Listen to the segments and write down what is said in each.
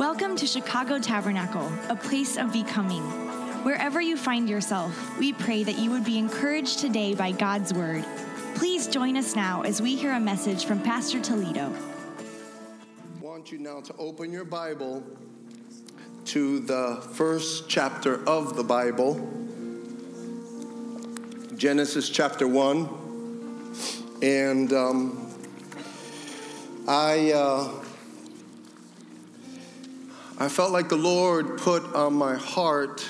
Welcome to Chicago Tabernacle, a place of becoming. Wherever you find yourself, we pray that you would be encouraged today by God's word. Please join us now as we hear a message from Pastor Toledo. I want you now to open your Bible to the first chapter of the Bible, Genesis chapter 1. And um, I, uh, I felt like the Lord put on my heart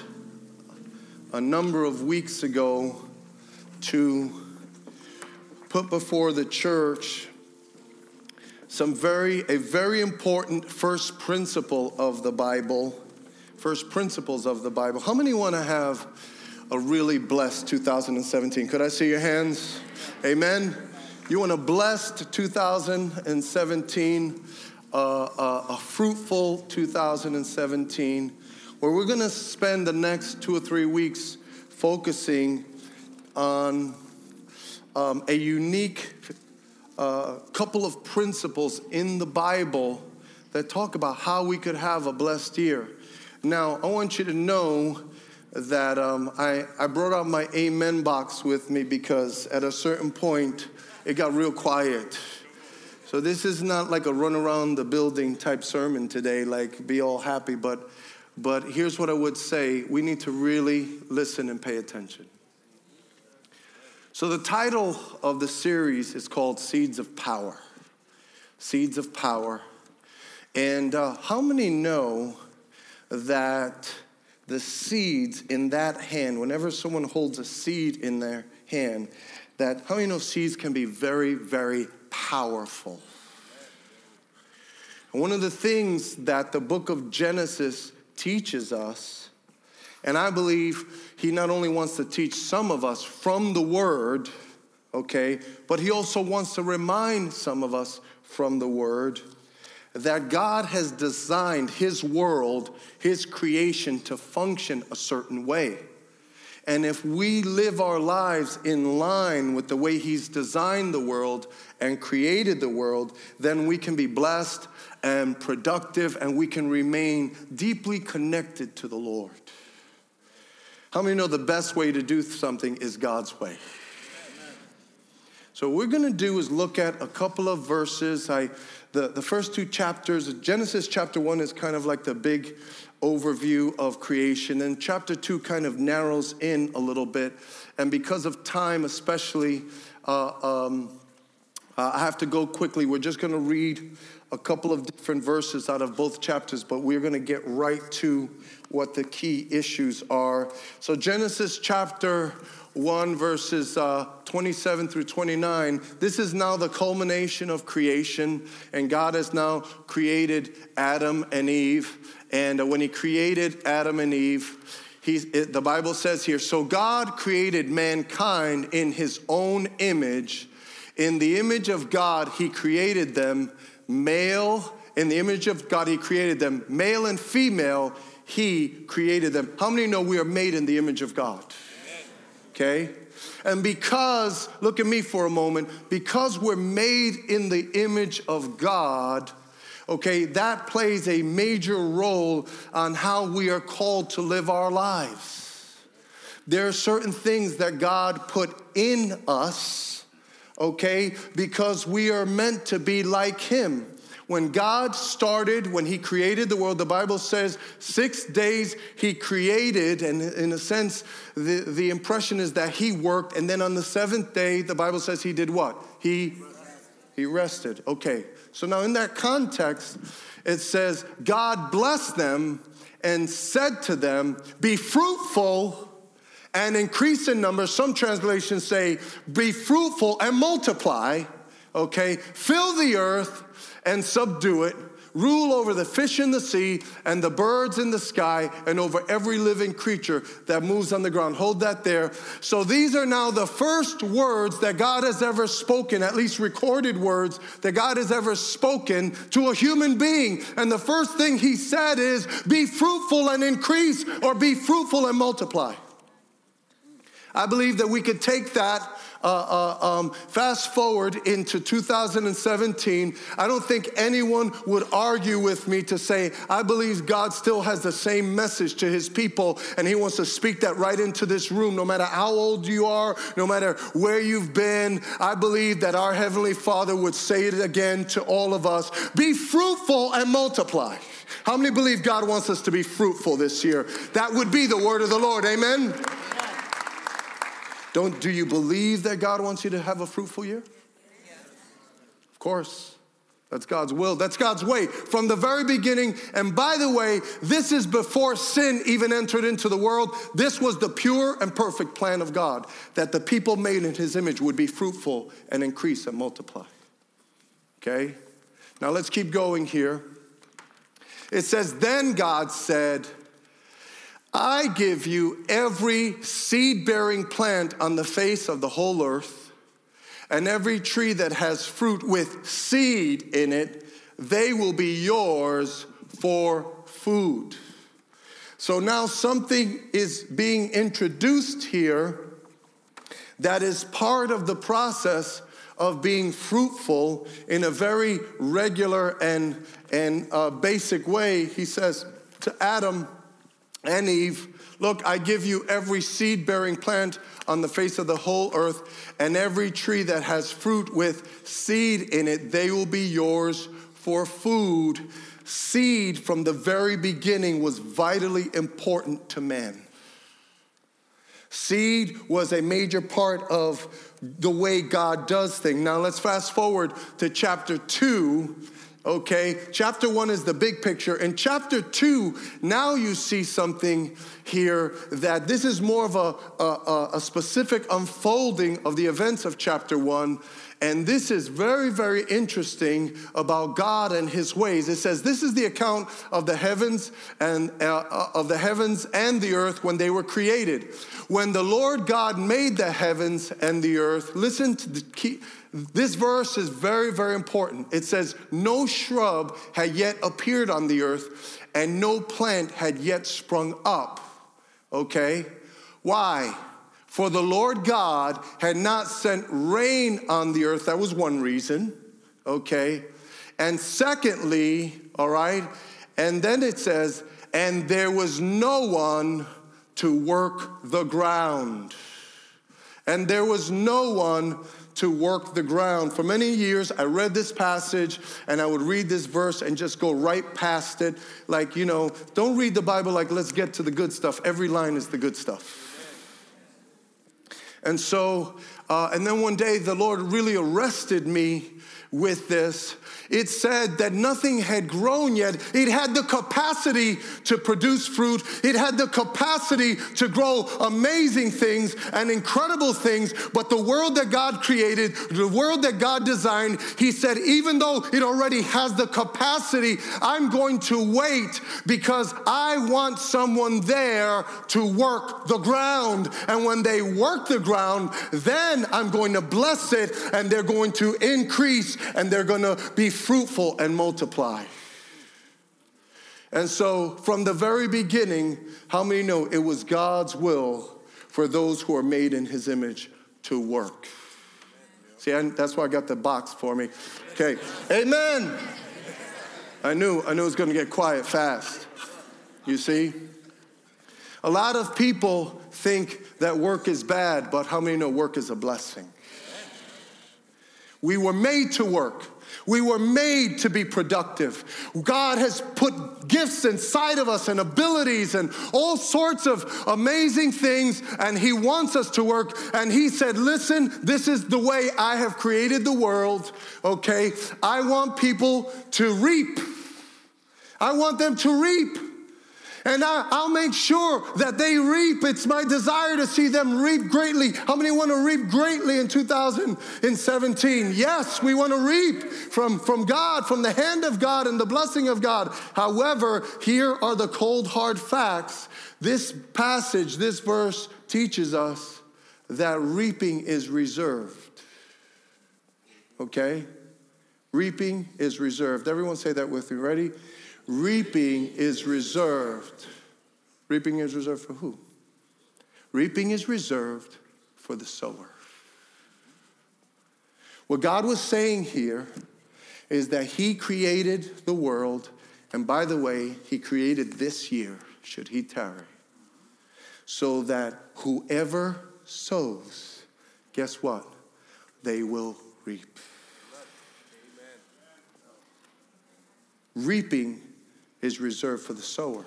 a number of weeks ago to put before the church some very a very important first principle of the Bible, first principles of the Bible. How many want to have a really blessed 2017? Could I see your hands? Amen. You want a blessed 2017, uh, uh, a fruitful 2017, where we're going to spend the next two or three weeks focusing on um, a unique uh, couple of principles in the Bible that talk about how we could have a blessed year. Now, I want you to know that um, I, I brought out my amen box with me because at a certain point it got real quiet. So, this is not like a run around the building type sermon today, like be all happy, but, but here's what I would say we need to really listen and pay attention. So, the title of the series is called Seeds of Power. Seeds of Power. And uh, how many know that the seeds in that hand, whenever someone holds a seed in their hand, that how many know seeds can be very, very powerful? And one of the things that the book of Genesis teaches us, and I believe he not only wants to teach some of us from the word, okay, but he also wants to remind some of us from the word that God has designed his world, his creation to function a certain way. And if we live our lives in line with the way He's designed the world and created the world, then we can be blessed and productive and we can remain deeply connected to the Lord. How many know the best way to do something is God's way? So, what we're going to do is look at a couple of verses. I, the, the first two chapters, Genesis chapter one is kind of like the big overview of creation, and chapter two kind of narrows in a little bit. And because of time, especially, uh, um, uh, I have to go quickly. We're just going to read a couple of different verses out of both chapters, but we're going to get right to what the key issues are. So, Genesis chapter 1, verses uh, 27 through 29, this is now the culmination of creation, and God has now created Adam and Eve. And when He created Adam and Eve, it, the Bible says here, so God created mankind in His own image. In the image of God, He created them, male. In the image of God, He created them, male and female. He created them. How many know we are made in the image of God? okay? And because, look at me for a moment, because we're made in the image of God, okay, that plays a major role on how we are called to live our lives. There are certain things that God put in us, okay, because we are meant to be like Him. When God started, when He created the world, the Bible says six days He created, and in a sense, the, the impression is that He worked, and then on the seventh day, the Bible says He did what? He, he rested. Okay, so now in that context, it says, God blessed them and said to them, Be fruitful and increase in number. Some translations say, Be fruitful and multiply. Okay, fill the earth and subdue it, rule over the fish in the sea and the birds in the sky and over every living creature that moves on the ground. Hold that there. So these are now the first words that God has ever spoken, at least recorded words that God has ever spoken to a human being. And the first thing he said is, Be fruitful and increase, or be fruitful and multiply. I believe that we could take that uh, uh, um, fast forward into 2017. I don't think anyone would argue with me to say, I believe God still has the same message to his people, and he wants to speak that right into this room, no matter how old you are, no matter where you've been. I believe that our Heavenly Father would say it again to all of us be fruitful and multiply. How many believe God wants us to be fruitful this year? That would be the word of the Lord. Amen. Don't do you believe that God wants you to have a fruitful year? Of course. That's God's will. That's God's way from the very beginning. And by the way, this is before sin even entered into the world. This was the pure and perfect plan of God that the people made in his image would be fruitful and increase and multiply. Okay? Now let's keep going here. It says, Then God said, I give you every seed bearing plant on the face of the whole earth, and every tree that has fruit with seed in it, they will be yours for food. So now something is being introduced here that is part of the process of being fruitful in a very regular and, and uh, basic way. He says to Adam, and Eve, Look, I give you every seed bearing plant on the face of the whole earth, and every tree that has fruit with seed in it, they will be yours for food. Seed from the very beginning was vitally important to man. Seed was a major part of the way God does things. Now let's fast forward to chapter 2 Okay, chapter one is the big picture. In chapter two, now you see something here that this is more of a, a, a, specific unfolding of the events of chapter one. And this is very, very interesting about God and his ways. It says, This is the account of the heavens and uh, uh of the heavens and the earth when they were created. When the Lord God made the heavens and the earth, listen to the key this verse is very, very important. It says, No shrub had yet appeared on the earth, and no plant had yet sprung up. Okay? Why? For the Lord God had not sent rain on the earth. That was one reason. Okay? And secondly, all right, and then it says, and there was no one to work the ground. And there was no one to work the ground. For many years, I read this passage and I would read this verse and just go right past it. Like, you know, don't read the Bible like, let's get to the good stuff. Every line is the good stuff. And so, uh, and then one day the Lord really arrested me with this it said that nothing had grown yet. It had the capacity to produce fruit, it had the capacity to grow amazing things and incredible things. But the world that God created, the world that God designed, He said, even though it already has the capacity, I'm going to wait because I want someone there to work the ground. And when they work the ground, then I'm going to bless it and they're going to increase and they're to be fruitful and multiply. And so, from the very beginning, how many know it was God's will for those who are made in his image to work? See, I, that's why I got the box for me. Okay, amen. I knew, I knew it was to get quiet fast. You see? A lot of people think that work is bad, but how many know work is a blessing? We were made to work. We were made to be productive. God has put gifts inside of us and abilities and all sorts of amazing things, and He wants us to work. And He said, Listen, this is the way I have created the world, okay? I want people to reap. I want them to reap. And I, will make sure that they reap. It's my desire to see them reap greatly. How many want to reap greatly in 2017? Yes, we want to reap from, from God, from the hand of God and the blessing of God. However, here are the cold, hard facts. This passage, this verse teaches us that reaping is reserved. Okay? Reaping is reserved. Everyone say that with me. Ready? Reaping is reserved. Reaping is reserved for who? Reaping is reserved for the sower. What God was saying here is that He created the world, and by the way, He created this year, should He tarry, so that whoever sows, guess what? They will reap. Reaping is reserved for the sower.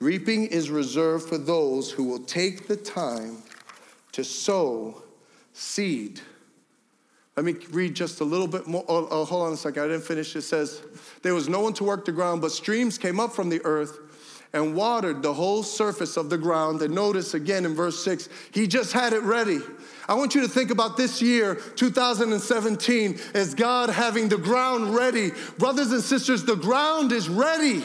Reaping is reserved for those who will take the time to sow seed. Let me read just a little bit more. Oh, oh, hold on a second. I didn't finish. It says, There was no one to work the ground, but streams came up from the earth and watered the whole surface of the ground. And notice again in verse 6, he just had it ready. I want you to think about this year, 2017, as God having the ground ready. Brothers and sisters, the ground is ready.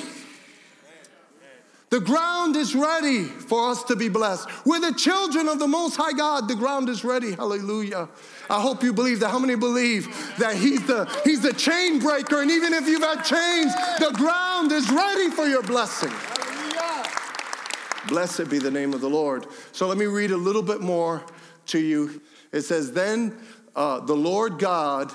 The ground is ready for us to be blessed. We're the children of the Most High God. The ground is ready. Hallelujah. I hope you believe that. How many believe that He's the He's the chain breaker? And even if you've had chains, the ground is ready for your blessing. Blessed be the name of the Lord. So let me read a little bit more to you. It says, Then uh, the Lord God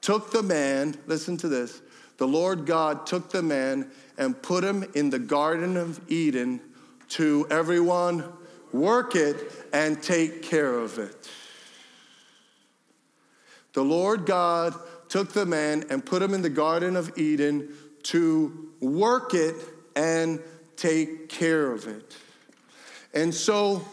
took the man, listen to this. The Lord God took the man and put him in the Garden of Eden to everyone work it and take care of it. The Lord God took the man and put him in the Garden of Eden to work it and take care of it. And so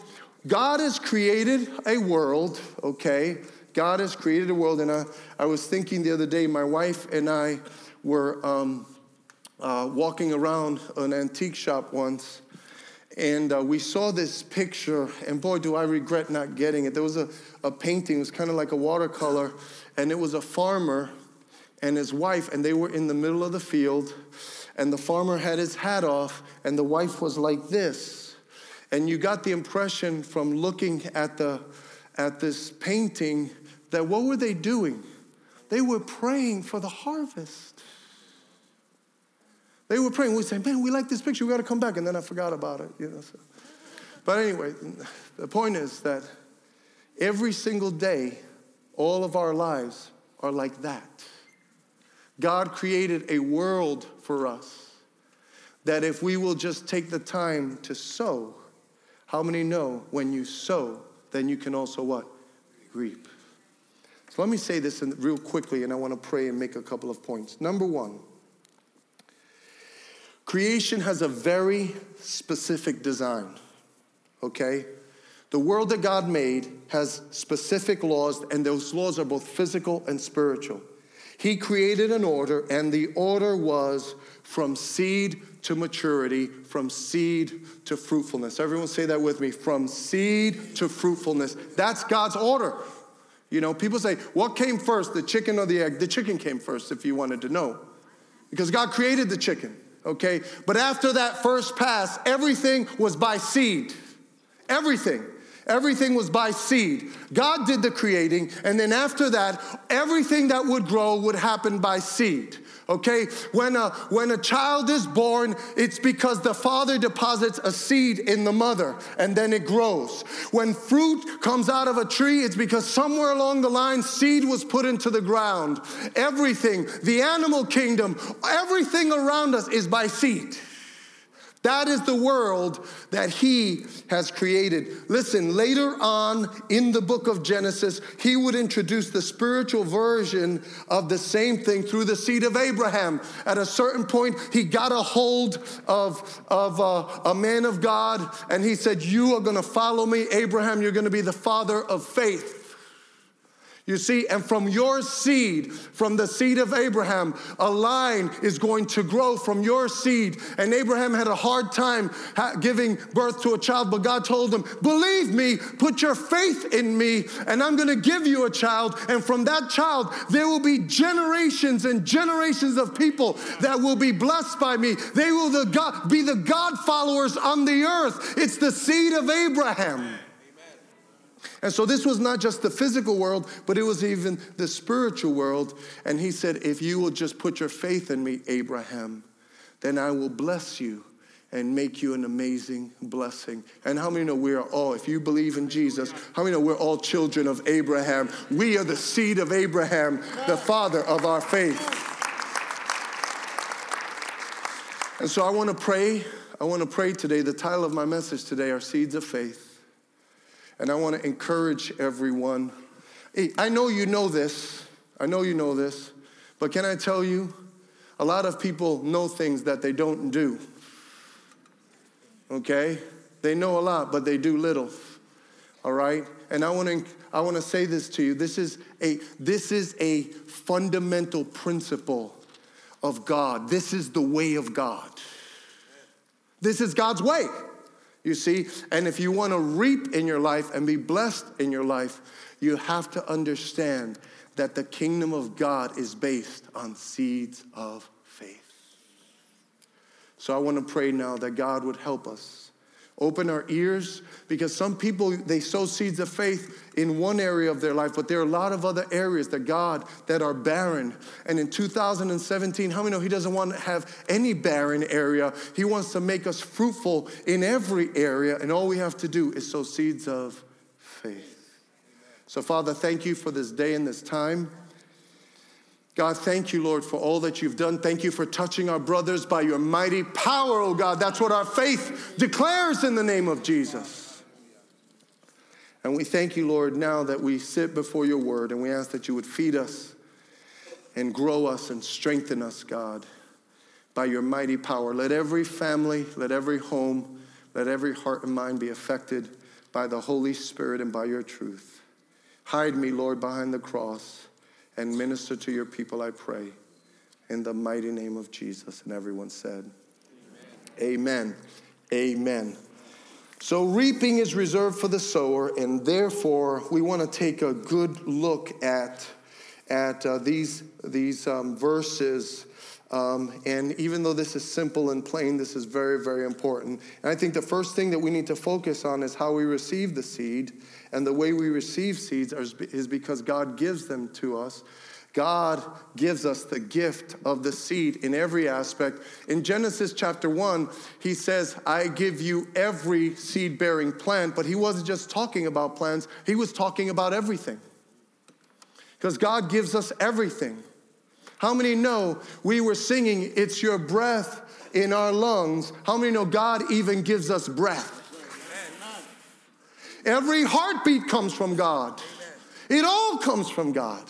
God has created a world, okay? God has created a world. And I, I was thinking the other day, my wife and I were um, uh, walking around an antique shop once, and uh, we saw this picture, and boy, do I regret not getting it. There was a, a painting, it was kind of like a watercolor, and it was a farmer and his wife, and they were in the middle of the field, and the farmer had his hat off, and the wife was like this. And you got the impression from looking at, the, at this painting that what were they doing? They were praying for the harvest. They were praying. We say, man, we like this picture. We got to come back. And then I forgot about it. You know. So. But anyway, the point is that every single day, all of our lives are like that. God created a world for us that if we will just take the time to sow, how many know when you sow, then you can also what? Reap. So let me say this real quickly, and I want to pray and make a couple of points. Number one, Creation has a very specific design, okay? The world that God made has specific laws, and those laws are both physical and spiritual. He created an order, and the order was from seed to maturity, from seed to fruitfulness. Everyone say that with me from seed to fruitfulness. That's God's order. You know, people say, what came first, the chicken or the egg? The chicken came first, if you wanted to know, because God created the chicken okay? But after that first pass, everything was by seed. Everything. Everything was by seed. God did the creating, and then after that, everything that would grow would happen by seed. Okay? When a, when a child is born, it's because the father deposits a seed in the mother and then it grows. When fruit comes out of a tree, it's because somewhere along the line, seed was put into the ground. Everything, the animal kingdom, everything around us is by seed. That is the world that he has created. Listen, later on in the book of Genesis, he would introduce the spiritual version of the same thing through the seed of Abraham. At a certain point, he got a hold of, of uh, a man of God and he said, You are going to follow me, Abraham. You're going to be the father of faith. You see, and from your seed, from the seed of Abraham, a line is going to grow from your seed. And Abraham had a hard time giving birth to a child, but God told him, Believe me, put your faith in me, and I'm going to give you a child. And from that child, there will be generations and generations of people that will be blessed by me. They will be the God followers on the earth. It's the seed of Abraham. And so this was not just the physical world, but it was even the spiritual world. And he said, If you will just put your faith in me, Abraham, then I will bless you and make you an amazing blessing. And how many know we are all, if you believe in Jesus, how many know we're all children of Abraham? We are the seed of Abraham, the father of our faith. And so I want to pray. I want to pray today. The title of my message today are Seeds of Faith. And I want to encourage everyone. Hey, I know you know this. I know you know this. But can I tell you, a lot of people know things that they don't do okay? They know a lot, but they do little, all right? And I want to I want to say this to you. This is a this is a fundamental principle of God. This is the way of God. This is God's way. You see, and if you want to reap in your life and be blessed in your life, you have to understand that the kingdom of God is based on seeds of faith. so I want to pray now that God would help us. Open our ears because some people they sow seeds of faith in one area of their life, but there are a lot of other areas that God that are barren. And in 2017, how many know He doesn't want to have any barren area? He wants to make us fruitful in every area, and all we have to do is sow seeds of faith. So, Father, thank you for this day and this time. God, thank you, Lord, for all that you've done. Thank you for touching our brothers by your mighty power, oh God. That's what our faith declares in the name of Jesus. And we thank you, Lord, now that we sit before your word and we ask that you would feed us and grow us and strengthen us, God, by your mighty power. Let every family, let every home, let every heart and mind be affected by the Holy Spirit and by your truth. Hide me, Lord, behind the cross and minister to your people, I pray. In the mighty name of Jesus. And everyone said, Amen. Amen. So, reaping is reserved for the sower, and therefore, we want to take a good look at, at uh, these, these um, verses. Um, and even though this is simple and plain, this is very, very important. And I think the first thing that we need to focus on is how we receive the seed and the way we receive seeds is because God gives them to us. God gives us the gift of the seed in every aspect. In Genesis chapter 1, he says, I give you every seed bearing plant, but he wasn't just talking about plants, he was talking about everything. Because God gives us everything. How many know we were singing, It's your breath in our lungs? How many know God even gives us breath? Every heartbeat comes from God. It all comes from God.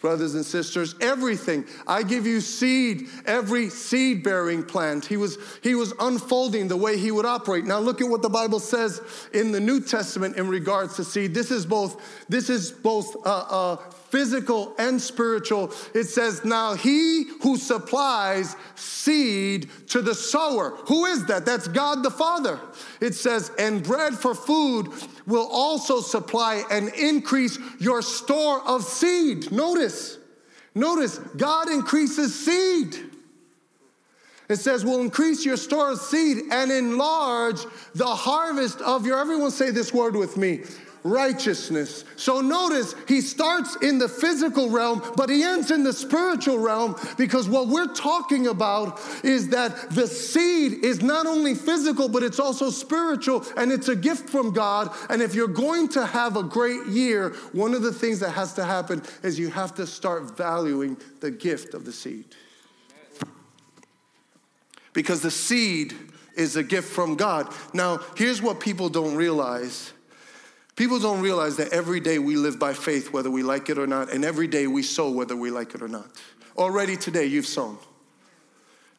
Brothers and sisters, everything. I give you seed, every seed bearing plant. He was, he was unfolding the way he would operate. Now look at what the Bible says in the New Testament in regards to seed. This is both, this is both uh, uh, physical and spiritual. It says, Now he who supplies seed to the sower. Who is that? That's God the Father. It says, And bread for food will also supply and increase your store of seed. Notice, notice, God increases seed. It says, will increase your store of seed and enlarge the harvest of your, everyone say this word with me, righteousness. So notice he starts in the physical realm, but he ends in the spiritual realm because what we're talking about is that the seed is not only physical, but it's also spiritual and it's a gift from God. And if you're going to have a great year, one of the things that has to happen is you have to start valuing the gift of the seed. Because the seed is a gift from God. Now, here's what people don't realize People don't realize that every day we live by faith, whether we like it or not, and every day we sow, whether we like it or not. Already today, you've sown.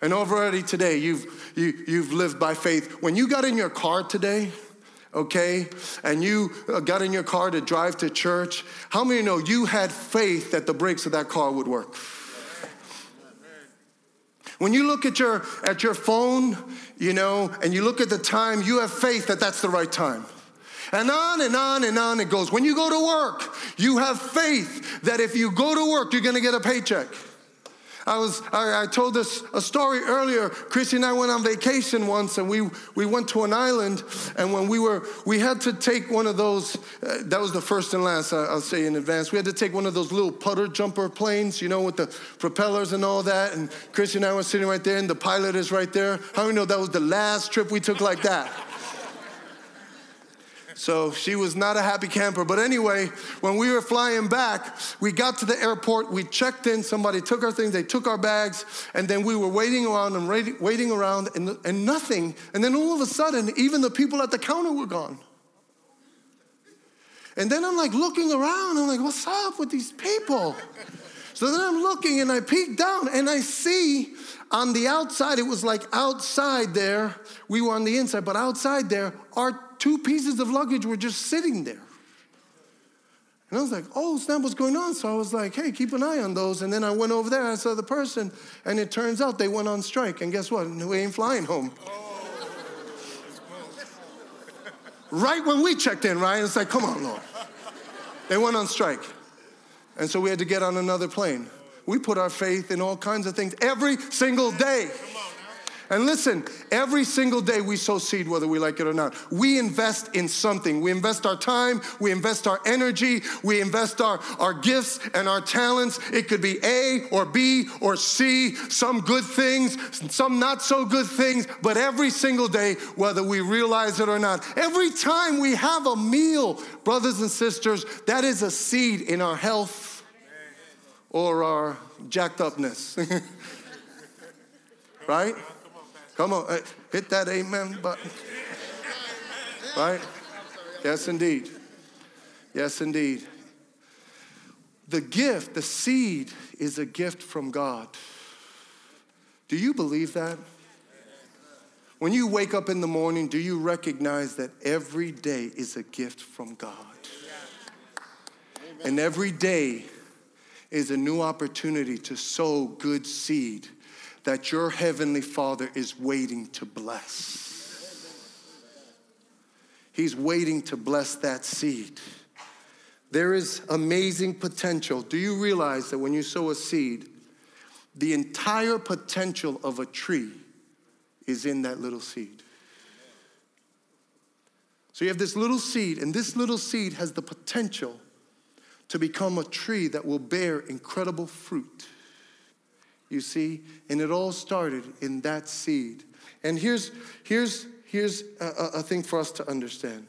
And already today, you've, you, you've lived by faith. When you got in your car today, okay, and you uh, got in your car to drive to church, how many know you had faith that the brakes of that car would work? When you look at your, at your phone, you know, and you look at the time, you have faith that that's the right time. And on and on and on it goes. When you go to work, you have faith that if you go to work, you're gonna get a paycheck. I was I, I told this a story earlier. Chrissy and I went on vacation once, and we we went to an island. And when we were, we had to take one of those. Uh, that was the first and last. I, will say in advance. We had to take one of those little putter jumper planes, you know, with the propellers and all that. And Chrissy and I were sitting right there, and the pilot is right there. How many know that was the last trip we took like that? So she was not a happy camper. But anyway, when we were flying back, we got to the airport, we checked in, somebody took our things, they took our bags, and then we were waiting around and waiting around and, and nothing. And then all of a sudden, even the people at the counter were gone. And then I'm like looking around, I'm like, what's up with these people? So then I'm looking and I peek down and I see on the outside, it was like outside there, we were on the inside, but outside there, our two pieces of luggage were just sitting there. And I was like, oh, snap, what's going on? So I was like, hey, keep an eye on those. And then I went over there, I saw the person, and it turns out they went on strike. And guess what? We ain't flying home. right when we checked in, right? It's like, come on, Lord. They went on strike. And so we had to get on another plane. We put our faith in all kinds of things every single day. And listen, every single day we sow seed, whether we like it or not. We invest in something. We invest our time, we invest our energy, we invest our, our gifts and our talents. It could be A or B or C, some good things, some not so good things, but every single day, whether we realize it or not, every time we have a meal, brothers and sisters, that is a seed in our health or our jacked upness. right? Come on, hit that amen button. Right? Yes, indeed. Yes, indeed. The gift, the seed, is a gift from God. Do you believe that? When you wake up in the morning, do you recognize that every day is a gift from God? And every day is a new opportunity to sow good seed that your heavenly Father is waiting to bless. He's waiting to bless that seed. There is amazing potential. Do you realize that when you sow a seed, the entire potential of a tree is in that little seed? So you have this little seed, and this little seed has the potential to become a tree that will bear incredible fruit. You see? And it all started in that seed. And here's, here's, here's a, a thing for us to understand.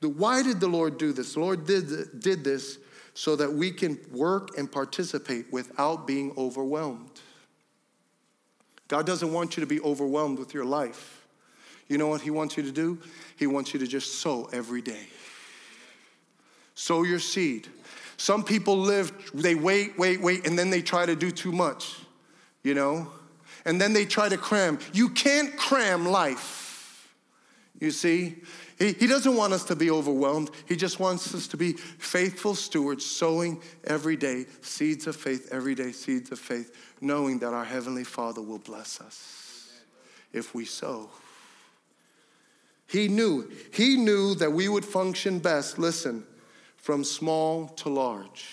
The, why did the Lord do this? The Lord did, did this so that we can work and participate without being overwhelmed. God doesn't want you to be overwhelmed with your life. You know what He wants you to do? He wants you to just sow every day. Sow your seed. Some people live, they wait, wait, wait, and then they try to do too much you know? And then they try to cram. You can't cram life. You see? He, he doesn't want us to be overwhelmed. He just wants us to be faithful stewards, sowing every day, seeds of faith, every day, seeds of faith, knowing that our Heavenly Father will bless us if we sow. He knew, he knew that we would function best, listen, from small to large,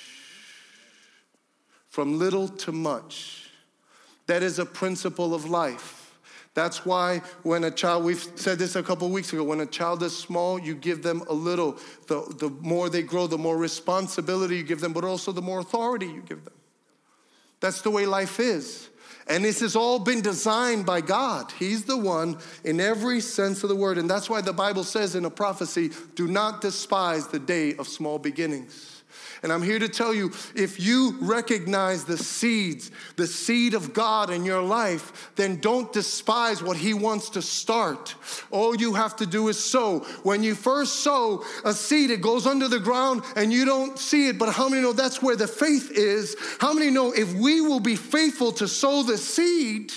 from little to much that is a principle of life. That's why when a child, we've said this a couple weeks ago, when a child is small, you give them a little. The, the more they grow, the more responsibility you give them, but also the more authority you give them. That's the way life is. And this has all been designed by God. He's the one in every sense of the word. And that's why the Bible says in a prophecy do not despise the day of small beginnings. And I'm here to tell you if you recognize the seeds, the seed of God in your life, then don't despise what He wants to start. All you have to do is sow. When you first sow a seed, it goes under the ground and you don't see it. But how many know that's where the faith is? How many know if we will be faithful to sow the seed,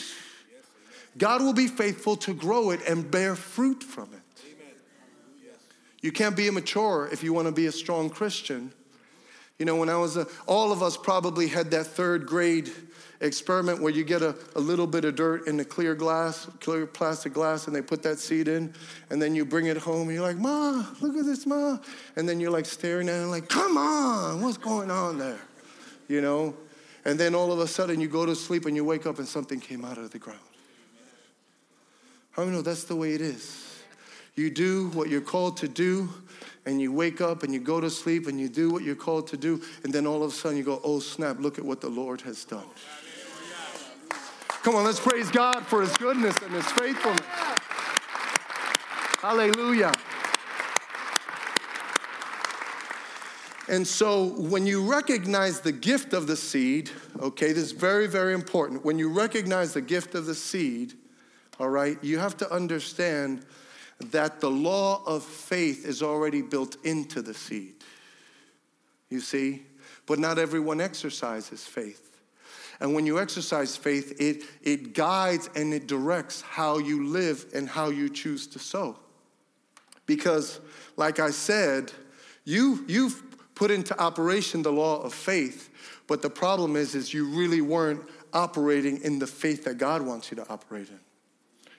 God will be faithful to grow it and bear fruit from it? You can't be immature if you want to be a strong Christian. You know, when I was, a, all of us probably had that third grade experiment where you get a, a little bit of dirt in a clear glass, clear plastic glass, and they put that seed in, and then you bring it home, and you're like, Ma, look at this, Ma. And then you're like staring at it, like, come on, what's going on there? You know? And then all of a sudden you go to sleep and you wake up and something came out of the ground. How many know that's the way it is? You do what you're called to do, and you wake up and you go to sleep and you do what you're called to do, and then all of a sudden you go, oh snap, look at what the Lord has done. Come on, let's praise God for his goodness and his faithfulness. Hallelujah. And so when you recognize the gift of the seed, okay, this is very, very important. When you recognize the gift of the seed, all right, you have to understand that the law of faith is already built into the seed. You see? But not everyone exercises faith. And when you exercise faith, it, it guides and it directs how you live and how you choose to sow. Because, like I said, you, you've put into operation the law of faith, but the problem is, is you really weren't operating in the faith that God wants you to operate in.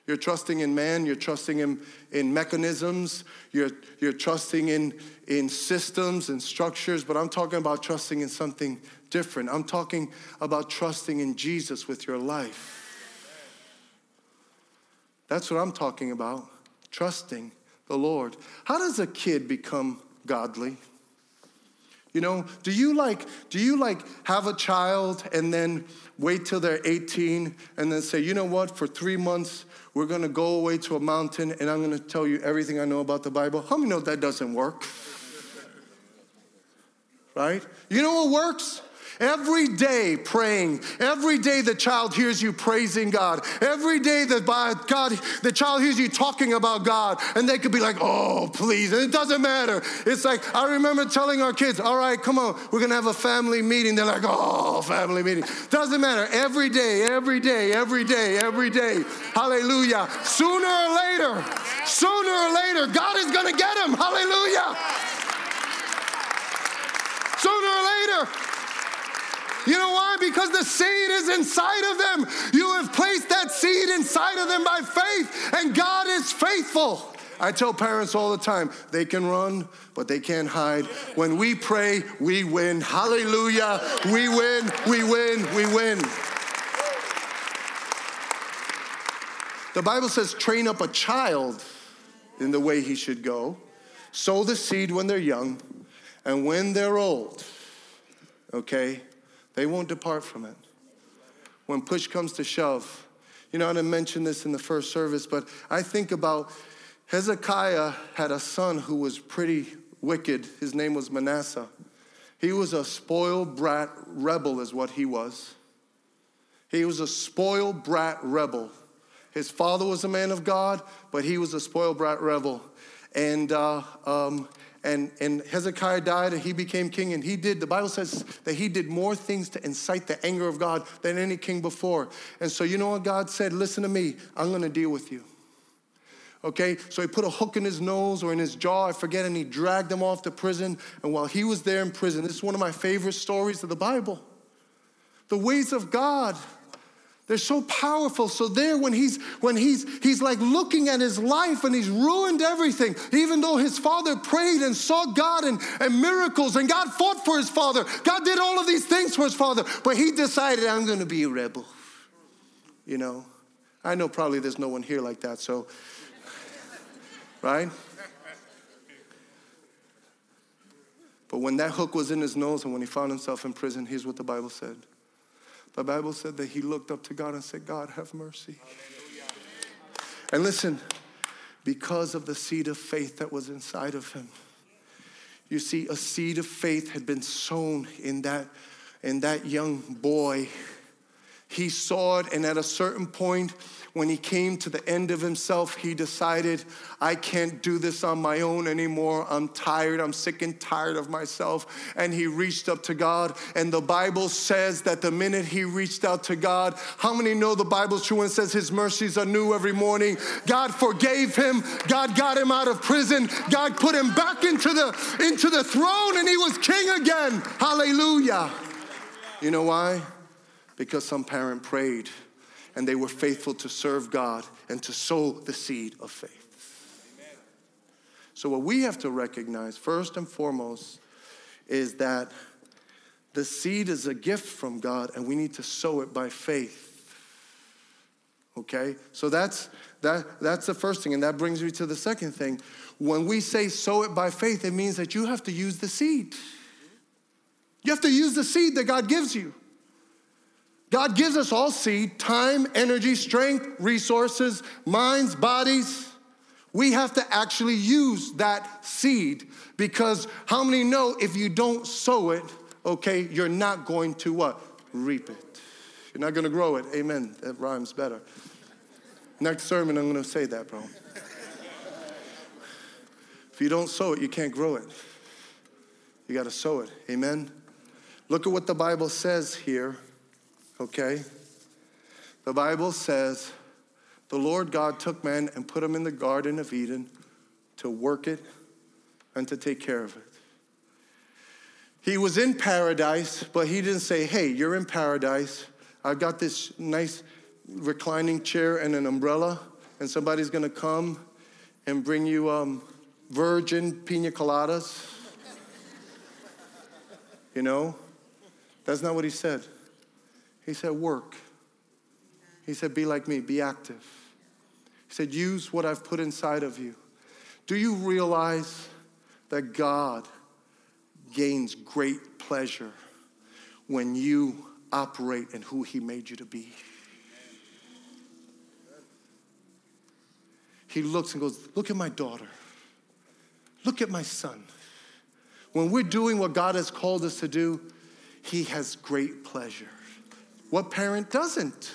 You're trusting in man, you're trusting in, in mechanisms, you're, you're trusting in, in systems and structures, but I'm talking about trusting in something different. I'm talking about trusting in Jesus with your life. That's what I'm talking about, trusting the Lord. How does a kid become godly? You know, do you like do you like have a child and then wait till they're 18 and then say, "You know what? For 3 months we're going to go away to a mountain and I'm going to tell you everything I know about the Bible." How many know that doesn't work? right? You know what works? Every day praying. Every day the child hears you praising God. Every day that by God, the child hears you talking about God, and they could be like, "Oh, please!" And it doesn't matter. It's like I remember telling our kids, "All right, come on, we're gonna have a family meeting." They're like, "Oh, family meeting." Doesn't matter. Every day, every day, every day, every day. Hallelujah. Sooner or later, sooner or later, God is gonna get him. Hallelujah. Sooner or later. You know why? Because the seed is inside of them. You have placed that seed inside of them by faith, and God is faithful. I tell parents all the time, they can run, but they can't hide. When we pray, we win. Hallelujah. We win, we win, we win. The Bible says, train up a child in the way he should go, sow the seed when they're young, and when they're old, okay, they won't depart from it. When push comes to shove, you know, I didn't mention this in the first service, but I think about Hezekiah had a son who was pretty wicked. His name was Manasseh. He was a spoiled brat rebel, is what he was. He was a spoiled brat rebel. His father was a man of God, but he was a spoiled brat rebel. And uh, um, and, and Hezekiah died and he became king and he did, the Bible says that he did more things to incite the anger of God than any king before. And so you know what God said? Listen to me, I'm gonna deal with you. Okay, so he put a hook in his nose or in his jaw, I forget, and he dragged him off to prison. And while he was there in prison, this is one of my favorite stories of the Bible. The ways of God they're so powerful. So there when he's when he's he's like looking at his life and he's ruined everything, even though his father prayed and saw God and, and miracles, and God fought for his father. God did all of these things for his father, but he decided, I'm gonna be a rebel. You know? I know probably there's no one here like that, so right? But when that hook was in his nose and when he found himself in prison, here's what the Bible said. The Bible said that he looked up to God and said, God, have mercy. Hallelujah. And listen, because of the seed of faith that was inside of him, you see, a seed of faith had been sown in that, in that young boy. He saw it, and at a certain point, when he came to the end of himself, he decided, I can't do this on my own anymore. I'm tired. I'm sick and tired of myself. And he reached up to God. And the Bible says that the minute he reached out to God, how many know the Bible's true and says his mercies are new every morning? God forgave him. God got him out of prison. God put him back into the, into the throne and he was king again. Hallelujah. You know why? Because some parent prayed and they were faithful to serve God and to sow the seed of faith. Amen. So, what we have to recognize first and foremost is that The seed is a gift from God, and we need to sow it by faith. Okay? So that's that that's the first thing, and that brings me to the second thing. When we say sow it by faith, it means that you have to use the seed. You have to use the seed that God gives you. God gives us all seed time, energy, strength, resources, minds, bodies. We have to actually use that seed because how many know if you don't sow it, okay, you're not going to what? Reap it. You're not going to grow it. Amen. That rhymes better. Next sermon, I'm going to say that, bro. if you don't sow it, you can't grow it. You got to sow it. Amen. Look at what the Bible says here okay? The Bible says the Lord God took man and put him in the Garden of Eden to work it and to take care of it. He was in paradise, but he didn't say, Hey, you're in paradise. I've got this nice reclining chair and an umbrella, and somebody's gonna come and bring you um, virgin pina coladas. You know? That's not what he said. He said, Work. He said, Be like me, be active. He said, Use what I've put inside of you. Do you realize that God gains great pleasure when you operate in who He made you to be? He looks and goes, Look at my daughter. Look at my son. When we're doing what God has called us to do, He has great pleasure. What parent doesn't?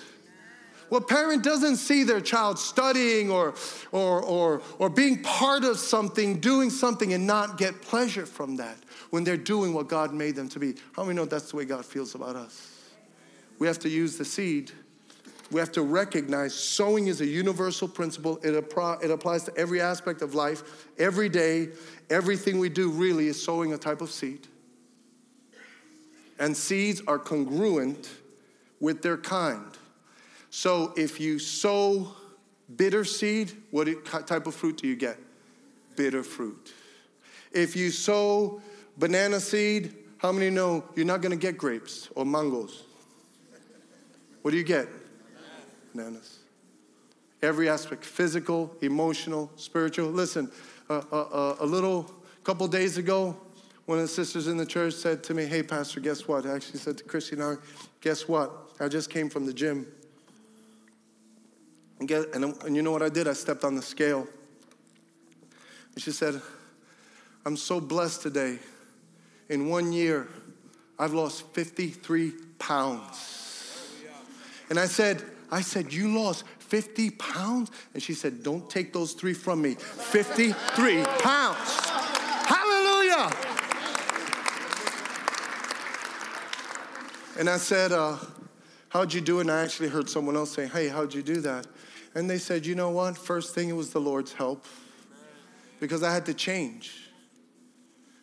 What parent doesn't see their child studying or, or, or, or being part of something, doing something, and not get pleasure from that when they're doing what God made them to be? How many know that's the way God feels about us? We have to use the seed. We have to recognize sowing is a universal principle. It, appro- it applies to every aspect of life. Every day, everything we do really is sowing a type of seed. And seeds are congruent with their kind. So if you sow bitter seed, what type of fruit do you get? Bitter fruit. If you sow banana seed, how many know you're not going to get grapes or mangoes? What do you get? Bananas. Every aspect physical, emotional, spiritual. Listen, uh, uh, uh, a little couple days ago, one of the sisters in the church said to me, Hey, Pastor, guess what? I actually said to Christy and I, Guess what? I just came from the gym. And, get, and, and you know what I did? I stepped on the scale. And she said, I'm so blessed today. In one year, I've lost 53 pounds. And I said, I said, You lost 50 pounds? And she said, Don't take those three from me. 53 pounds. Hallelujah. And I said, uh, How'd you do it? And I actually heard someone else say, Hey, how'd you do that? And they said, You know what? First thing, it was the Lord's help because I had to change.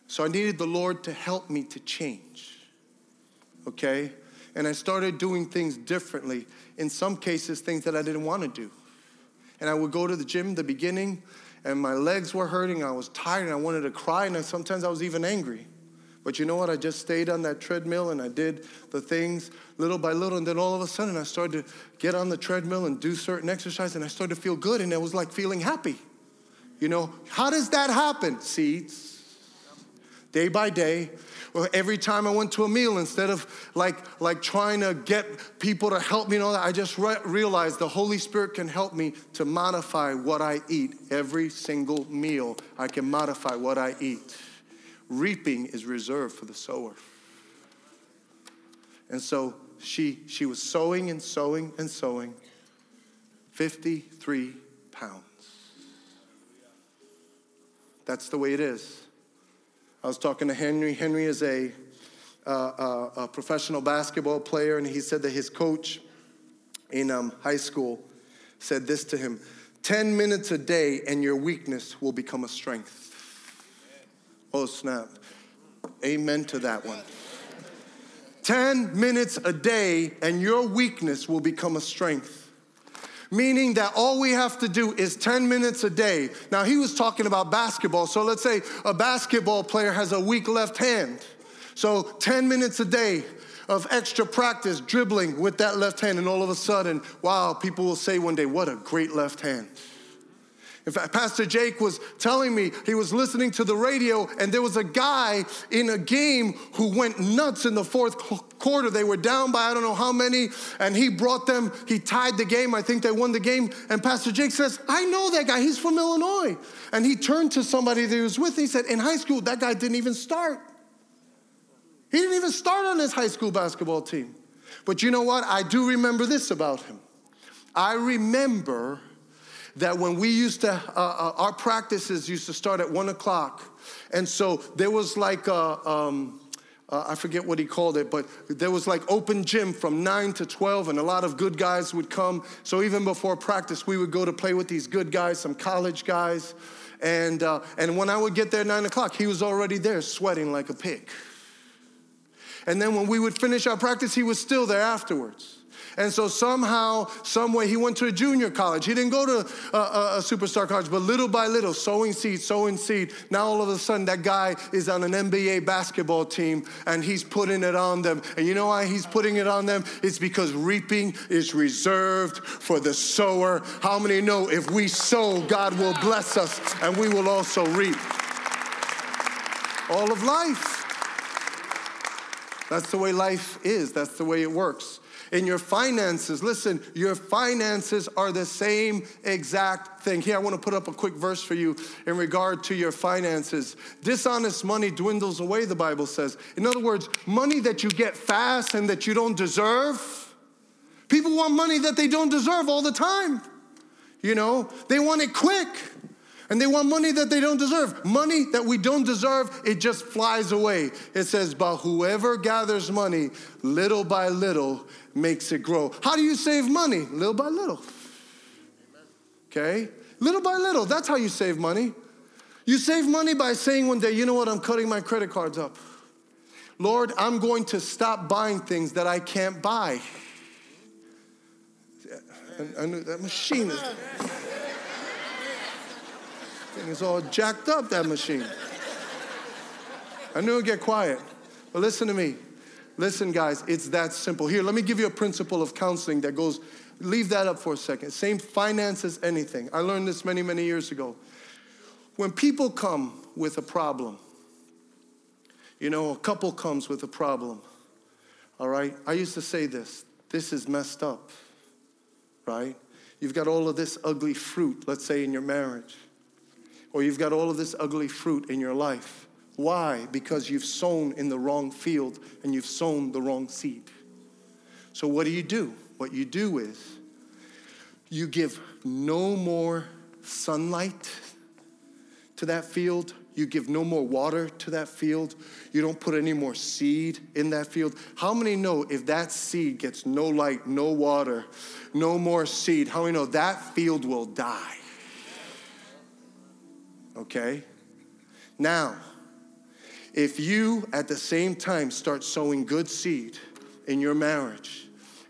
So I needed the Lord to help me to change. Okay? And I started doing things differently. In some cases, things that I didn't want to do. And I would go to the gym in the beginning, and my legs were hurting. I was tired, and I wanted to cry, and sometimes I was even angry. But you know what? I just stayed on that treadmill and I did the things little by little. And then all of a sudden, I started to get on the treadmill and do certain exercise and I started to feel good and it was like feeling happy. You know, how does that happen? Seeds. Day by day, or every time I went to a meal, instead of like, like trying to get people to help me, you know, I just re- realized the Holy Spirit can help me to modify what I eat. Every single meal, I can modify what I eat reaping is reserved for the sower. And so she, she was sowing and sowing and sowing 53 pounds. That's the way it is. I was talking to Henry. Henry is a, uh, uh, a professional basketball player, and he said that his coach in um, high school said this to him 10 minutes a day, and your weakness will become a strength. Oh, snap. Amen to that one. 10 minutes a day, and your weakness will become a strength. Meaning that all we have to do is 10 minutes a day. Now, he was talking about basketball. So let's say a basketball player has a weak left hand. So 10 minutes a day of extra practice dribbling with that left hand, and all of a sudden, wow, people will say one day, what a great left hand. In fact, Pastor Jake was telling me he was listening to the radio, and there was a guy in a game who went nuts in the fourth quarter. They were down by I don't know how many, and he brought them, he tied the game. I think they won the game. And Pastor Jake says, I know that guy, he's from Illinois. And he turned to somebody that he was with, and he said, In high school, that guy didn't even start. He didn't even start on his high school basketball team. But you know what? I do remember this about him. I remember that when we used to, uh, uh, our practices used to start at one o'clock. And so there was like a, um, uh, I forget what he called it, but there was like open gym from 9 to 12, and a lot of good guys would come. So even before practice, we would go to play with these good guys, some college guys. And, uh, and when I would get there at 9 o'clock, he was already there sweating like a pig. And then when we would finish our practice, he was still there afterwards. And so somehow, some way, he went to a junior college. He didn't go to a, a, a, superstar college, but little by little, sowing seed, sowing seed. Now all of a sudden, that guy is on an NBA basketball team, and he's putting it on them. And you know why he's putting it on them? It's because reaping is reserved for the sower. How many know if we sow, God will bless us, and we will also reap? All of life. That's the way life is. That's the way it works in your finances. Listen, your finances are the same exact thing. Here, I want to put up a quick verse for you in regard to your finances. Dishonest money dwindles away, the Bible says. In other words, money that you get fast and that you don't deserve. People want money that they don't deserve all the time. You know, they want it quick. And they want money that they don't deserve. Money that we don't deserve, it just flies away. It says, But whoever gathers money little by little makes it grow. How do you save money? Little by little. Okay? Little by little. That's how you save money. You save money by saying one day, you know what, I'm cutting my credit cards up. Lord, I'm going to stop buying things that I can't buy. I, knew that machine is. thing is all jacked up, that machine. I knew it'd get quiet. But listen to me. Listen, guys, it's that simple. Here, let me give you a principle of counseling that goes, leave that up for a second. Same finance as anything. I learned this many, many years ago. When people come with a problem, you know, a couple comes with a problem, all right? I used to say this this is messed up, right? You've got all of this ugly fruit, let's say in your marriage, or you've got all of this ugly fruit in your life. Why? Because you've sown in the wrong field and you've sown the wrong seed. So, what do you do? What you do is you give no more sunlight to that field. You give no more water to that field. You don't put any more seed in that field. How many know if that seed gets no light, no water, no more seed, how many know that field will die? Okay? Now, if you at the same time start sowing good seed in your marriage,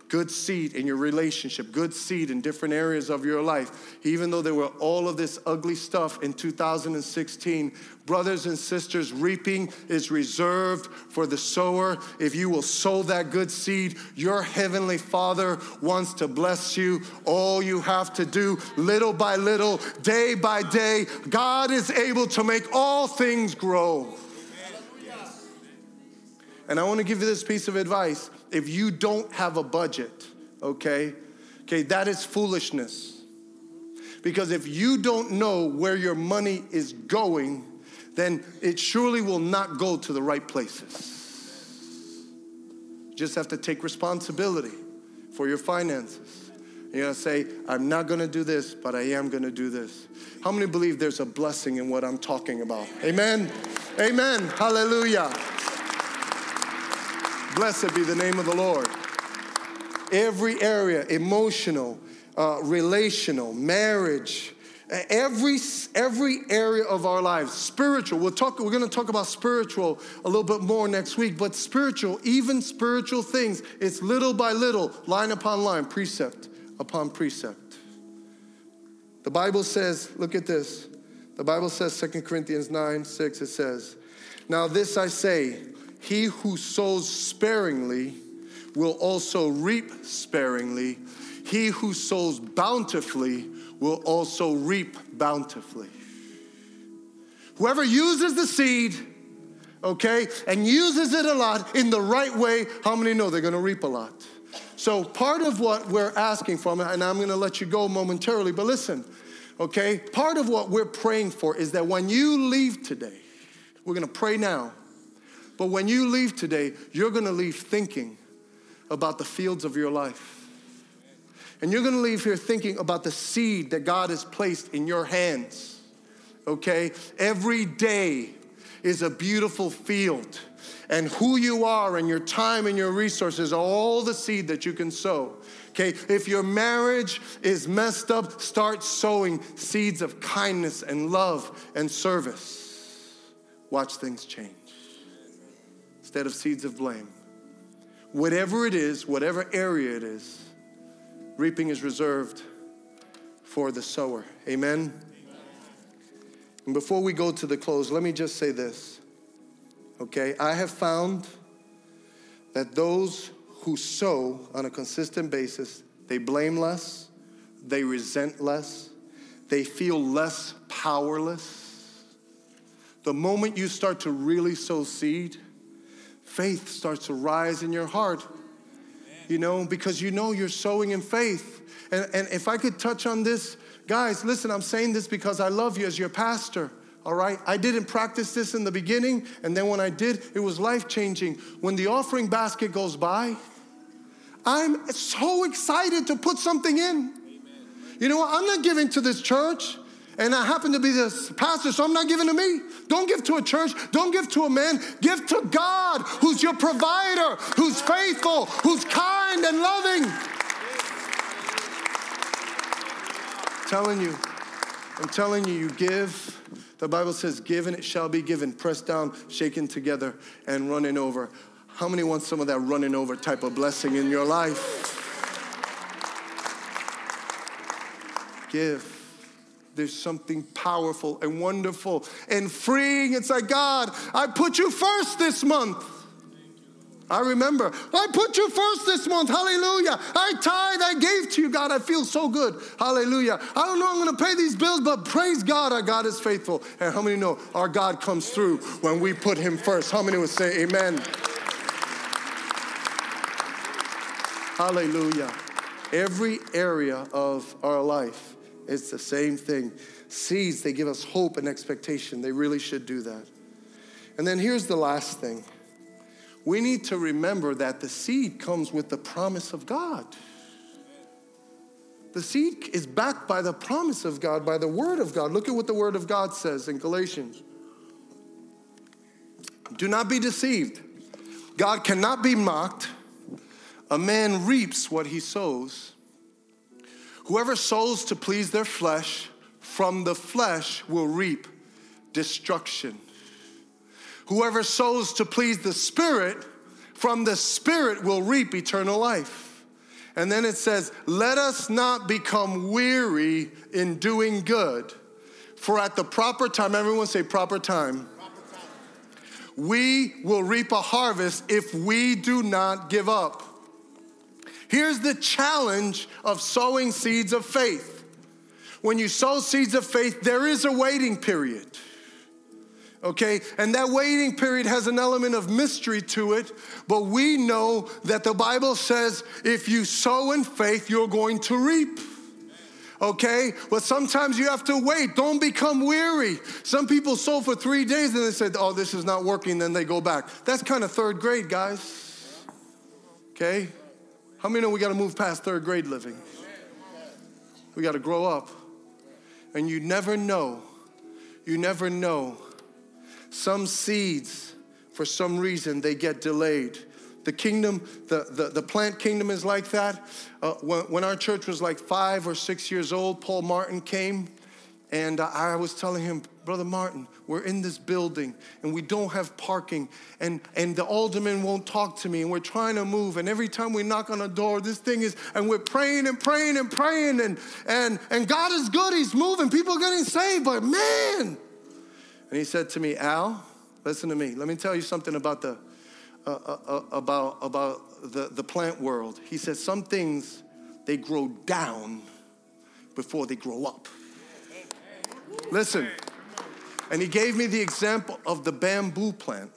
good seed in your relationship, good seed in different areas of your life, even though there were all of this ugly stuff in 2016, brothers and sisters, reaping is reserved for the sower. If you will sow that good seed, your heavenly Father wants to bless you. All you have to do, little by little, day by day, God is able to make all things grow. And I want to give you this piece of advice. If you don't have a budget, okay, okay, that is foolishness. Because if you don't know where your money is going, then it surely will not go to the right places. You just have to take responsibility for your finances. You're gonna say, I'm not gonna do this, but I am gonna do this. How many believe there's a blessing in what I'm talking about? Amen. Amen. Hallelujah. Blessed be the name of the Lord. Every area, emotional, uh, relational, marriage, every every area of our lives spiritual we'll talk we're going to talk about spiritual a little bit more next week but spiritual even spiritual things it's little by little line upon line precept upon precept the bible says look at this the bible says 2 corinthians 9 6 it says now this i say he who sows sparingly will also reap sparingly. He who sows bountifully will also reap bountifully. Whoever uses the seed, okay, and uses it a lot in the right way, how many know they're gonna reap a lot? So, part of what we're asking for, and I'm gonna let you go momentarily, but listen, okay, part of what we're praying for is that when you leave today, we're gonna pray now, but when you leave today, you're gonna leave thinking about the fields of your life. And you're gonna leave here thinking about the seed that God has placed in your hands, okay? Every day is a beautiful field. And who you are and your time and your resources are all the seed that you can sow. Okay, if your marriage is messed up, start sowing seeds of kindness and love and service. Watch things change instead of seeds of blame. Whatever it is, whatever area it is, reaping is reserved for the sower. Amen? And before we go to the close, let me just say this. Okay, I have found that those who sow on a consistent basis, they blame less, they resent less, they feel less powerless. The moment you start to really sow seed, faith starts to rise in your heart. You know, because you know you're sowing in faith. And, and if I could touch on this, guys, listen, I'm saying this because I love you as your pastor all right? I didn't practice this in the beginning, and then when I did, it was life changing. When the offering basket goes by, I'm so excited to put something in. Amen. You know what? I'm not giving to this church, and I happen to be this pastor, so I'm not giving to me. Don't give to a church, don't give to a man, give to God, who's your provider, who's faithful, who's kind and loving. I'm telling you, I'm telling you, you give the Bible says, Given it shall be given, pressed down, shaken together, and running over. How many want some of that running over type of blessing in your life? Give. There's something powerful and wonderful and freeing. It's like, God, I put you first this month. I remember, I put you first this month. Hallelujah. I tithe, I gave to you, God. I feel so good. Hallelujah. I don't know I'm going to pay these bills, but praise God, our God is faithful. And how many know our God comes through when we put Him first? How many would say amen? Hallelujah. Every area of our life, it's the same thing. Seeds, they give us hope and expectation. They really should do that. And then here's the last thing we need to remember that the seed comes with the promise of God. The seed is backed by the promise of God, by the word of God. Look at what the word of God says in Galatians. Do not be deceived. God cannot be mocked. A man reaps what he sows. Whoever sows to please their flesh, from the flesh will reap destruction. Whoever sows to please the Spirit, from the Spirit will reap eternal life. And then it says, Let us not become weary in doing good, for at the proper time, everyone say proper time, proper time. we will reap a harvest if we do not give up. Here's the challenge of sowing seeds of faith. When you sow seeds of faith, there is a waiting period okay? And that waiting period has an element of mystery to it, but we know that the Bible says if you sow in faith, you're going to reap. Okay, but sometimes you have to wait. Don't become weary. Some people sow for three days and they said, Oh, this is not working, then they go back. That's kind of third grade, guys. Okay? How many know we got to move past third grade living? We got to grow up. And you never know, you never know some seeds, for some reason, they get delayed. The kingdom, the, the, the plant kingdom is like that. Uh, when, when our church was like five or six years old, Paul Martin came and I was telling him, Brother Martin, we're in this building and we don't have parking, and, and the alderman won't talk to me, and we're trying to move. And every time we knock on a door, this thing is, and we're praying and praying and praying, and, and, and God is good, He's moving, people are getting saved, but man, and he said to me, Al, listen to me. Let me tell you something about the, uh, uh, uh, about, about the, the plant world. He said some things, they grow down before they grow up. Listen, and he gave me the example of the bamboo plant.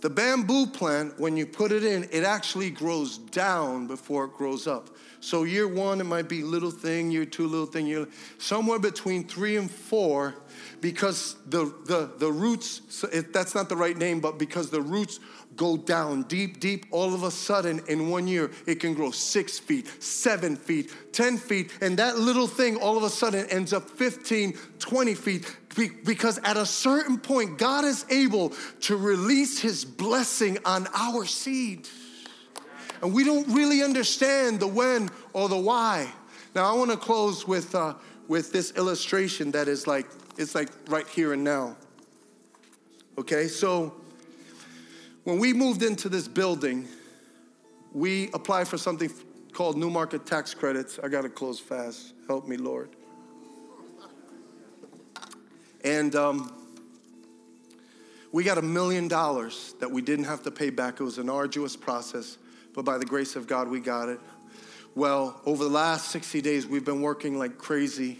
The bamboo plant, when you put it in, it actually grows down before it grows up. So year one, it might be little thing, year two, little thing, year somewhere between three and four, because the the the roots. So if that's not the right name, but because the roots go down deep, deep, all of a sudden in one year, it can grow six feet, seven feet, 10 feet. And that little thing all of a sudden ends up 15, 20 feet. Because at a certain point, God is able to release his blessing on our seed. And we don't really understand the when or the why. Now, I want to close with, uh, with this illustration that is like, it's like right here and now. Okay, so when we moved into this building, we applied for something called New Market Tax Credits. I got to close fast. Help me, Lord. And um, we got a million dollars that we didn't have to pay back. It was an arduous process, but by the grace of God, we got it. Well, over the last 60 days, we've been working like crazy.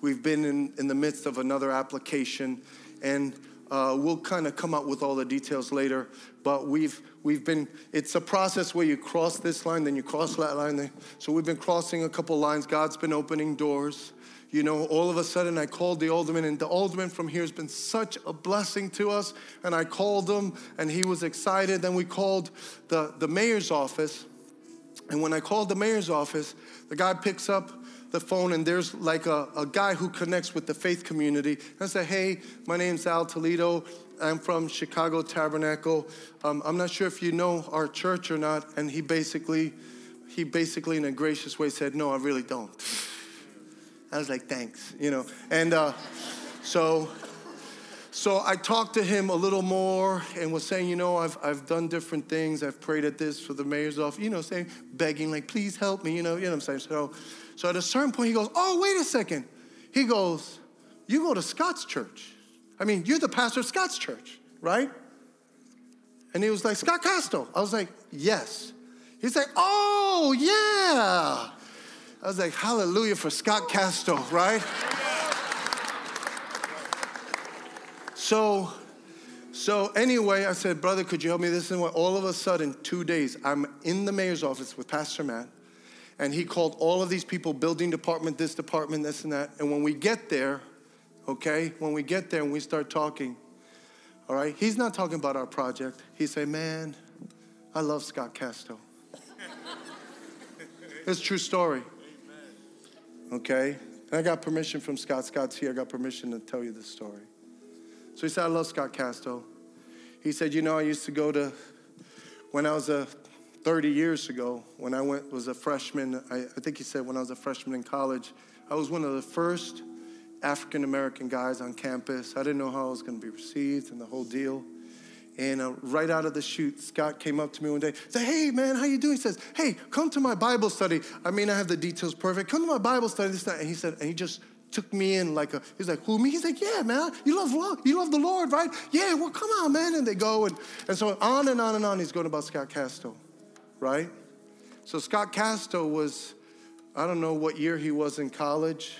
We've been in, in the midst of another application, and uh, we'll kind of come up with all the details later, but we've we've been. It's a process where you cross this line, then you cross that line. So we've been crossing a couple lines. God's been opening doors. You know, all of a sudden I called the alderman, and the alderman from here has been such a blessing to us. And I called him, and he was excited. Then we called the, the mayor's office. And when I called the mayor's office, the guy picks up the phone and there's like a, a guy who connects with the faith community. And I say, hey, my name's Al Toledo. I'm from Chicago Tabernacle. Um, I'm not sure if you know our church or not. And he basically, he basically in a gracious way said, no, I really don't. I was like, thanks, you know. And uh, so, so I talked to him a little more and was saying, you know, I've, I've done different things. I've prayed at this for the mayor's office, you know, saying, begging, like, please help me, you know, you know what I'm saying? So, so at a certain point, he goes, Oh, wait a second. He goes, You go to Scott's church. I mean, you're the pastor of Scott's church, right? And he was like, Scott Casto. I was like, Yes. He's like, Oh, yeah. I was like, Hallelujah for Scott Casto, right? so, so anyway, I said, brother, could you help me this? And what? all of a sudden, two days, I'm in the mayor's office with Pastor Matt and he called all of these people building department this department this and that. And when we get there okay when we get there and we start talking all right he's not talking about our project. He say man i love scott casto. It's a true story. Okay? And i got permission from scott. Scott's here. I got permission to tell you this story. So he said i love scott casto. He said you know i used to go to when i was a 30 years ago when I went was a freshman. I, I think he said when I was a freshman in college, I was one of the first African American guys on campus. I didn't know how I was going to be received and the whole deal. And uh, right out of the chute, Scott came up to me one day, said, "Hey man, how you doing?" He says, "Hey, come to my Bible study. I mean, I have the details perfect. Come to my Bible study this night." And he said, and he just took me in like a, he's like, who, me? He's like, yeah, man, you love, you love the Lord, right? Yeah, well, come on, man. And they go, and, and so on and on and on, he's going about Scott Casto right? So Scott Casto was, I don't know what year he was in college.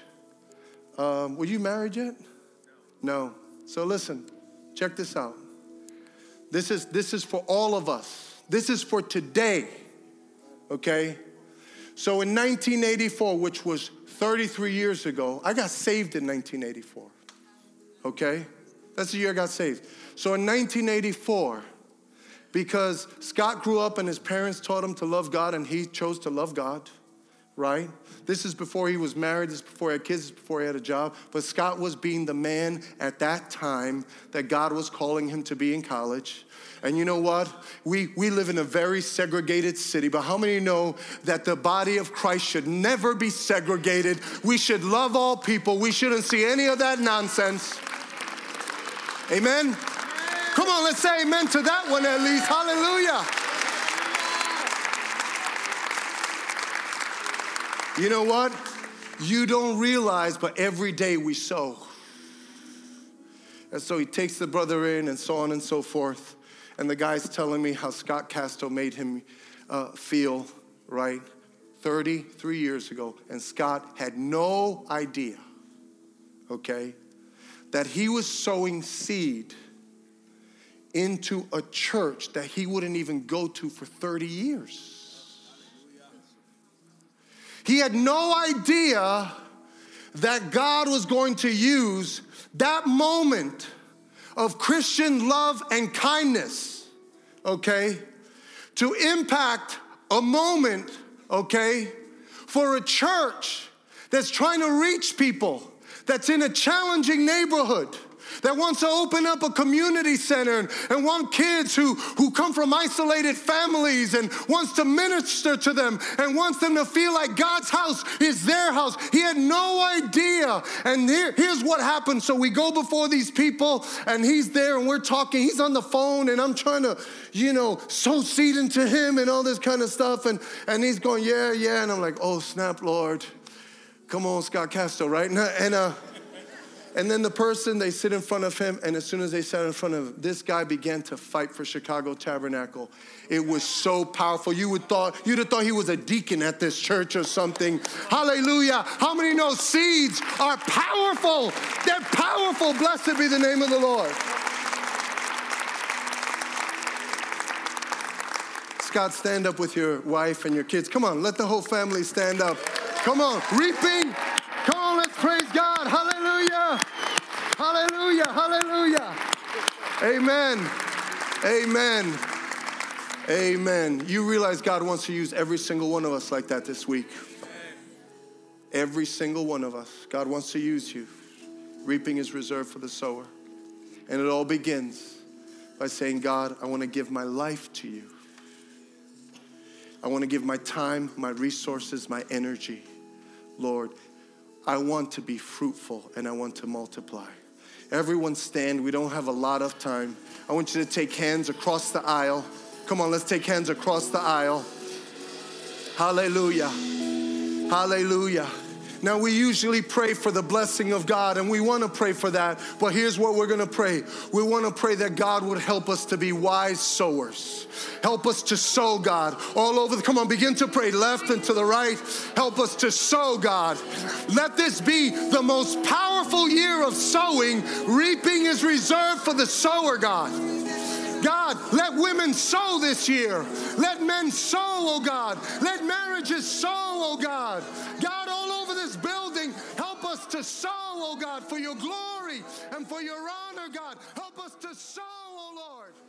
Um, were you married yet? No. So listen, check this out. This is this is for all of us. This is for today. Okay? So in 1984, which was 33 years ago, I got saved in 1984. Okay? That's the year I got saved. So in 1984, because Scott grew up and his parents taught him to love God and he chose to love God, right? This is before he was married, this is before he had kids, this is before he had a job. But Scott was being the man at that time that God was calling him to be in college. And you know what? We, we live in a very segregated city, but how many know that the body of Christ should never be segregated? We should love all people. We shouldn't see any of that nonsense. Amen? Come on, let's say amen to that one at least. Hallelujah. You know what? You don't realize, but every day we sow. And so he takes the brother in and so on and so forth. and the guy's telling me how Scott Casto made him uh, feel, right? 33 years ago, and Scott had no idea, okay, that he was sowing seed into a church that he wouldn't even go to for 30 years. He had no idea that God was going to use that moment of Christian love and kindness, okay, to impact a moment, okay, for a church that's trying to reach people, that's in a challenging neighborhood that wants to open up a community center and, want kids who, who come from isolated families and wants to minister to them and wants them to feel like God's house is their house. He had no idea. And here, here's what happened. So we go before these people and he's there and we're talking. He's on the phone and I'm trying to, you know, sow seed into him and all this kind of stuff. And, and he's going, yeah, yeah. And I'm like, oh, snap, Lord. Come on, Scott Casto, right? And, and uh, and then the person, they sit in front of him, and as soon as they sat in front of him, this guy began to fight for Chicago Tabernacle. It was so powerful. You would thought you'd have thought he was a deacon at this church or something. Hallelujah. How many know seeds are powerful? They're powerful. Blessed be the name of the Lord. Scott, stand up with your wife and your kids. Come on, let the whole family stand up. Come on, reaping. Come on, let's praise God. Hallelujah. Hallelujah. Hallelujah. Amen. Amen. Amen. You realize God wants to use every single one of us like that this week. Every single one of us. God wants to use you. Reaping is reserved for the sower. And it all begins by saying, God, I want to give my life to you. I want to give my time, my resources, my energy. Lord, I want to be fruitful and I want to multiply. Everyone stand. We don't have a lot of time. I want you to take hands across the aisle. Come on, let's take hands across the aisle. Hallelujah. Hallelujah. Now, we usually pray for the blessing of God, and we want to pray for that. But here's what we're going to pray we want to pray that God would help us to be wise sowers. Help us to sow, God, all over. The, come on, begin to pray left and to the right. Help us to sow, God. Let this be the most powerful year of sowing. Reaping is reserved for the sower, God. God, let women sow this year. Let men sow, oh God. Let marriages sow, oh God. God, over this building, help us to sow, oh God, for your glory and for your honor, God. Help us to sow, oh Lord.